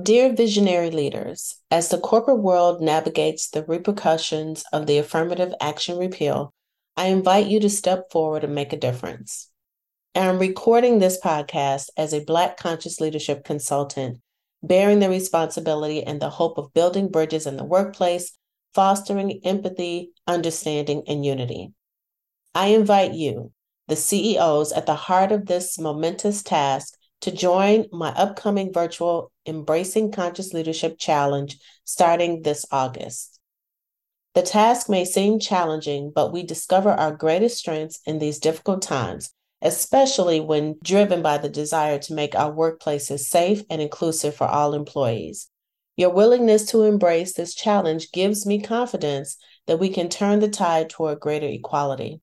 Dear visionary leaders, as the corporate world navigates the repercussions of the affirmative action repeal, I invite you to step forward and make a difference. I'm recording this podcast as a Black conscious leadership consultant, bearing the responsibility and the hope of building bridges in the workplace, fostering empathy, understanding, and unity. I invite you, the CEOs at the heart of this momentous task, to join my upcoming virtual Embracing Conscious Leadership Challenge starting this August. The task may seem challenging, but we discover our greatest strengths in these difficult times, especially when driven by the desire to make our workplaces safe and inclusive for all employees. Your willingness to embrace this challenge gives me confidence that we can turn the tide toward greater equality.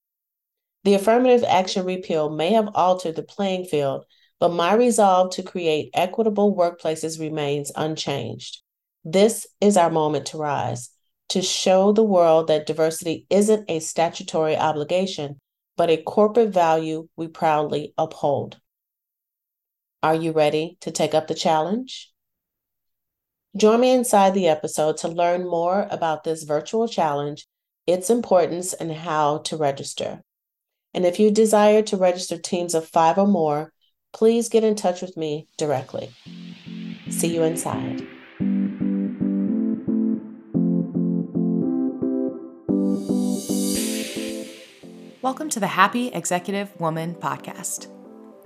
The affirmative action repeal may have altered the playing field, but my resolve to create equitable workplaces remains unchanged. This is our moment to rise, to show the world that diversity isn't a statutory obligation, but a corporate value we proudly uphold. Are you ready to take up the challenge? Join me inside the episode to learn more about this virtual challenge, its importance, and how to register. And if you desire to register teams of five or more, please get in touch with me directly. See you inside. Welcome to the Happy Executive Woman podcast.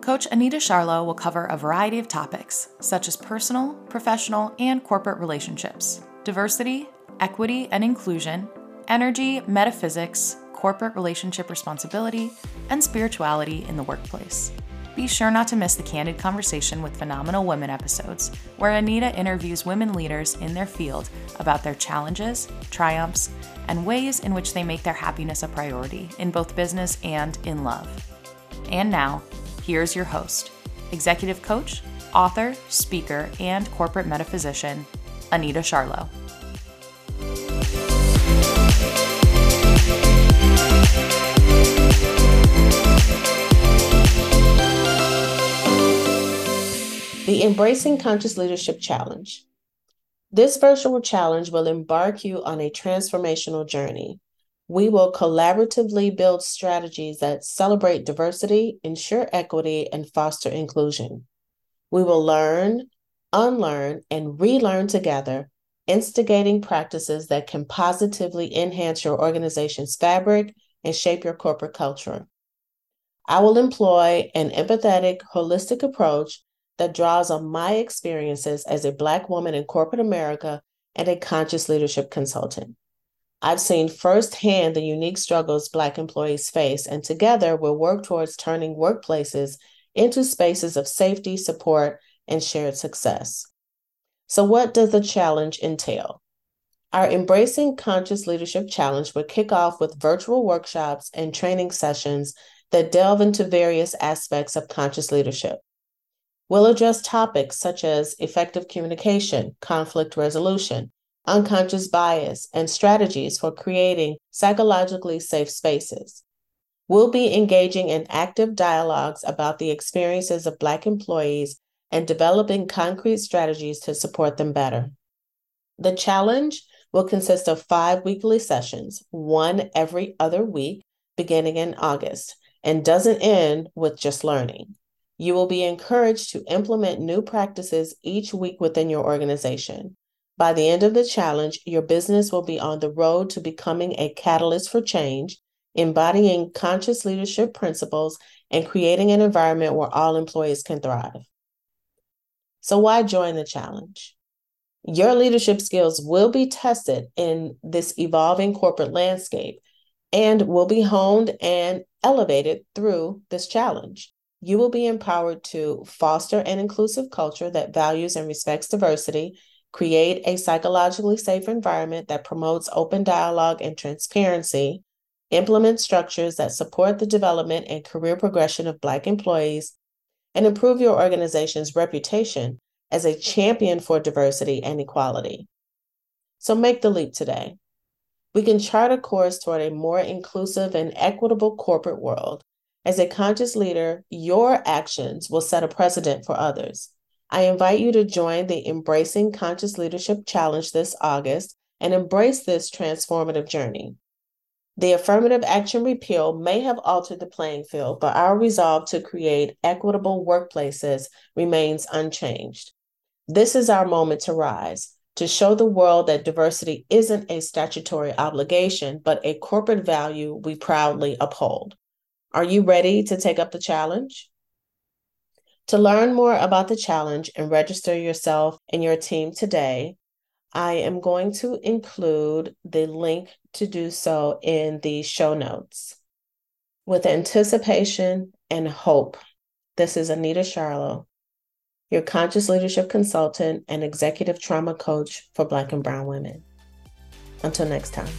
Coach Anita Charlo will cover a variety of topics, such as personal, professional, and corporate relationships, diversity, equity and inclusion, energy, metaphysics, corporate relationship responsibility, and spirituality in the workplace. Be sure not to miss the Candid Conversation with Phenomenal Women episodes, where Anita interviews women leaders in their field about their challenges, triumphs, and ways in which they make their happiness a priority in both business and in love. And now, here's your host, executive coach, author, speaker, and corporate metaphysician, Anita Charlo. Embracing Conscious Leadership Challenge. This virtual challenge will embark you on a transformational journey. We will collaboratively build strategies that celebrate diversity, ensure equity, and foster inclusion. We will learn, unlearn, and relearn together, instigating practices that can positively enhance your organization's fabric and shape your corporate culture. I will employ an empathetic, holistic approach that draws on my experiences as a Black woman in corporate America and a conscious leadership consultant. I've seen firsthand the unique struggles Black employees face, and together we'll work towards turning workplaces into spaces of safety, support, and shared success. So, what does the challenge entail? Our Embracing Conscious Leadership Challenge will kick off with virtual workshops and training sessions that delve into various aspects of conscious leadership. We'll address topics such as effective communication, conflict resolution, unconscious bias, and strategies for creating psychologically safe spaces. We'll be engaging in active dialogues about the experiences of Black employees and developing concrete strategies to support them better. The challenge will consist of five weekly sessions, one every other week, beginning in August, and doesn't end with just learning. You will be encouraged to implement new practices each week within your organization. By the end of the challenge, your business will be on the road to becoming a catalyst for change, embodying conscious leadership principles, and creating an environment where all employees can thrive. So, why join the challenge? Your leadership skills will be tested in this evolving corporate landscape and will be honed and elevated through this challenge. You will be empowered to foster an inclusive culture that values and respects diversity, create a psychologically safe environment that promotes open dialogue and transparency, implement structures that support the development and career progression of Black employees, and improve your organization's reputation as a champion for diversity and equality. So make the leap today. We can chart a course toward a more inclusive and equitable corporate world as a conscious leader, your actions will set a precedent for others. I invite you to join the Embracing Conscious Leadership Challenge this August and embrace this transformative journey. The affirmative action repeal may have altered the playing field, but our resolve to create equitable workplaces remains unchanged. This is our moment to rise, to show the world that diversity isn't a statutory obligation, but a corporate value we proudly uphold. Are you ready to take up the challenge? To learn more about the challenge and register yourself and your team today, I am going to include the link to do so in the show notes. With anticipation and hope, this is Anita Charlo, your conscious leadership consultant and executive trauma coach for Black and Brown women. Until next time.